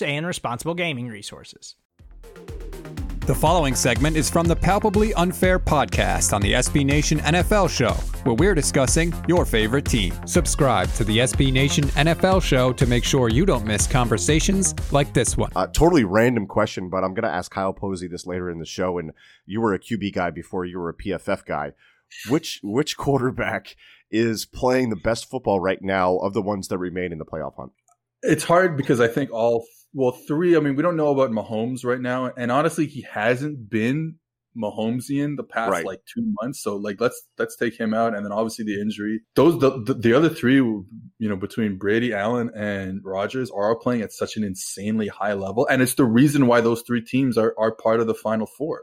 and responsible gaming resources. The following segment is from the Palpably Unfair podcast on the SB Nation NFL show, where we're discussing your favorite team. Subscribe to the SB Nation NFL show to make sure you don't miss conversations like this one. Uh, totally random question, but I'm going to ask Kyle Posey this later in the show. And you were a QB guy before you were a PFF guy. Which which quarterback is playing the best football right now of the ones that remain in the playoff hunt? It's hard because I think all well, three. I mean, we don't know about Mahomes right now, and honestly, he hasn't been Mahomesian the past Right. like two months. So like, let's let's take him out, and then obviously the injury. Those the the, the other three, you know, between Brady, Allen, and Rodgers, are playing at such an insanely high level, and it's the reason why those three teams are are part of the Final Four.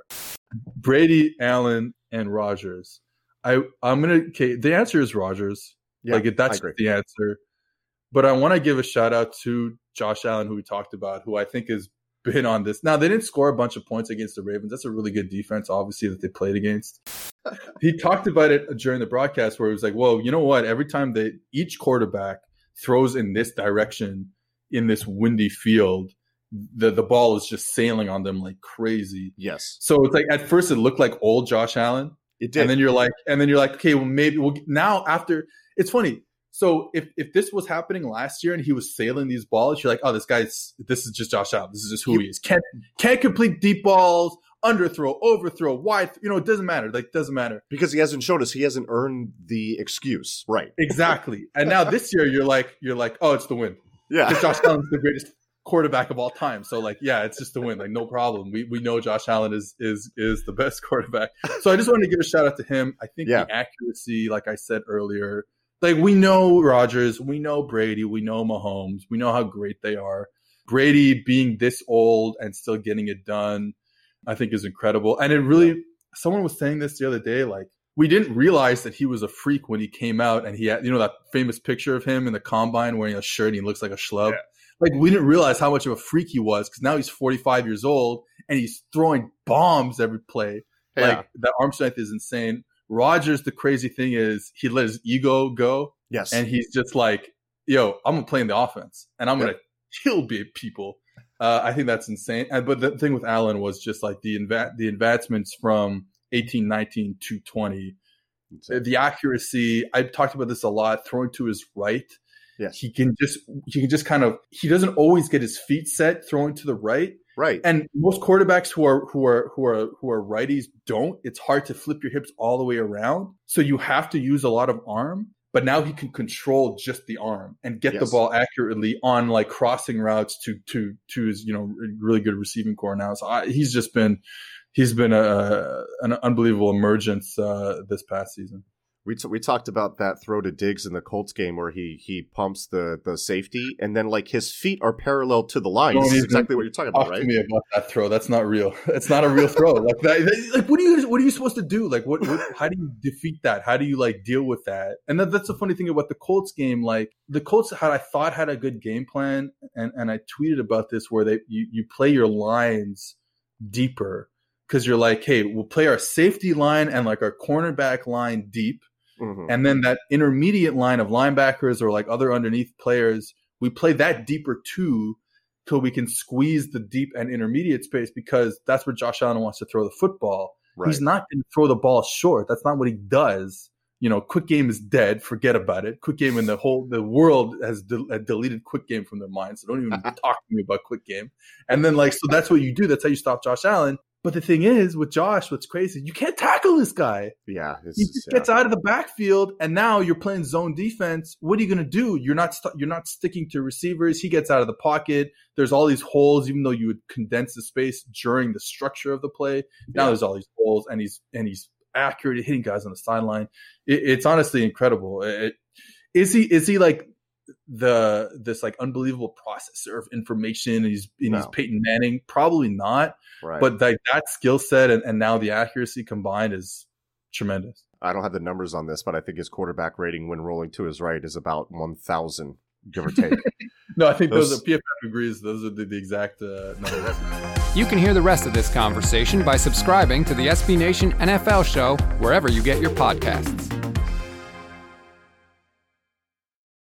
Brady, Allen, and Rodgers. I I'm gonna. Okay, the answer is Rodgers. Yeah, like that's the answer. But I want to give a shout out to Josh Allen, who we talked about, who I think has been on this. Now they didn't score a bunch of points against the Ravens. That's a really good defense, obviously, that they played against. he talked about it during the broadcast where he was like, "Well, you know what? Every time that each quarterback throws in this direction in this windy field, the the ball is just sailing on them like crazy." Yes, So it's like at first it looked like old Josh Allen, it did. and then you're like, and then you're like, okay, well maybe we'll now after. It's funny. So if if this was happening last year and he was sailing these balls, you're like, oh, this guy's this is just Josh Allen. This is just who he is. Can't can't complete deep balls, underthrow, overthrow, wide. You know, it doesn't matter. Like doesn't matter because he hasn't shown us he hasn't earned the excuse. Right. exactly. and now this year, you're like you're like, oh, it's the win. Yeah. Because Josh Allen's the greatest quarterback of all time. So like, yeah, it's just the win. Like, no problem. We we know Josh Allen is is is the best quarterback. So I just wanted to give a shout out to him. I think Yeah. the accuracy, like I said earlier, like we know Rodgers, we know Brady, we know Mahomes, we know how great they are. Brady being this old and still getting it done, I think is incredible. And it really, someone was saying this the other day, like we didn't realize that he was a freak when he came out and he had, you know, that famous picture of him in the combine wearing a shirt and he looks like a schlub. Yeah. Like we didn't realize how much of a freak he was because now he's 45 years old and he's throwing bombs every play. Yeah. Like that arm strength is insane. Rodgers, the crazy thing is he let his ego go yes. and he's just like, yo, I'm gonna play in the offense and I'm Yep. gonna kill big people. Uh, I think that's insane. But the thing with Allen was just like the inva- the advancements from 18, 19 to 20, the accuracy. I talked about this a lot. Throwing to his right, Yes. he can just he can just kind of he doesn't always get his feet set throwing to the right. Right. And most quarterbacks who are who are who are who are righties don't. It's hard to flip your hips all the way around. So you have to use a lot of arm. But now he can control just the arm and get Yes. the ball accurately on like crossing routes to to to his you know really good receiving corps now. So I, he's just been he's been a an unbelievable emergence uh, this past season. We, t- we talked about that throw to Diggs in the Colts game where he he pumps the the safety and then like his feet are parallel to the line. Don't This is exactly what you're talking about, Talk right? to me about that throw. That's not real. It's not a real throw. Like that. that- Like what are you? What are you supposed to do? Like what? what how do you defeat that? How do you like deal with that? And that, that's the funny thing about the Colts game. Like the Colts had, I thought had a good game plan, and and I tweeted about this where they you you play your lines deeper because you're like, hey, we'll play our safety line and like our cornerback line deep Mhm. and then that intermediate line of linebackers or like other underneath players, we play that deeper too till we can squeeze the deep and intermediate space because that's where Josh Allen wants to throw the football. Right. He's not going to throw the ball short. That's not what he does. you know, quick game is dead. Forget about it. Quick game in the whole the world has de- deleted quick game from their minds. So don't even talk to me about quick game. And then like, so that's what you do. That's how you stop Josh Allen. But the thing is, with Josh, what's crazy, you can't tackle this guy. Yeah, he just yeah. gets out of the backfield, and now you're playing zone defense. What are you going to do? You're not st- you're not sticking to receivers. He gets out of the pocket. There's all these holes, even though you would condense the space during the structure of the play. Now yeah. there's all these holes, and he's and he's accurate at hitting guys on the sideline. It, it's honestly incredible. It, is he is he like the this like unbelievable processor of information and he's and no. he's Peyton Manning? Probably not. Right. But like that skill set and, and now the accuracy combined is tremendous. I don't have the numbers on this, but I think his quarterback rating when rolling to his right is about one thousand, give or take. no, I think those, those are PFF agrees. Those are the, the exact uh, numbers. You can hear the rest of this conversation by subscribing to the SB Nation NFL show wherever you get your podcasts.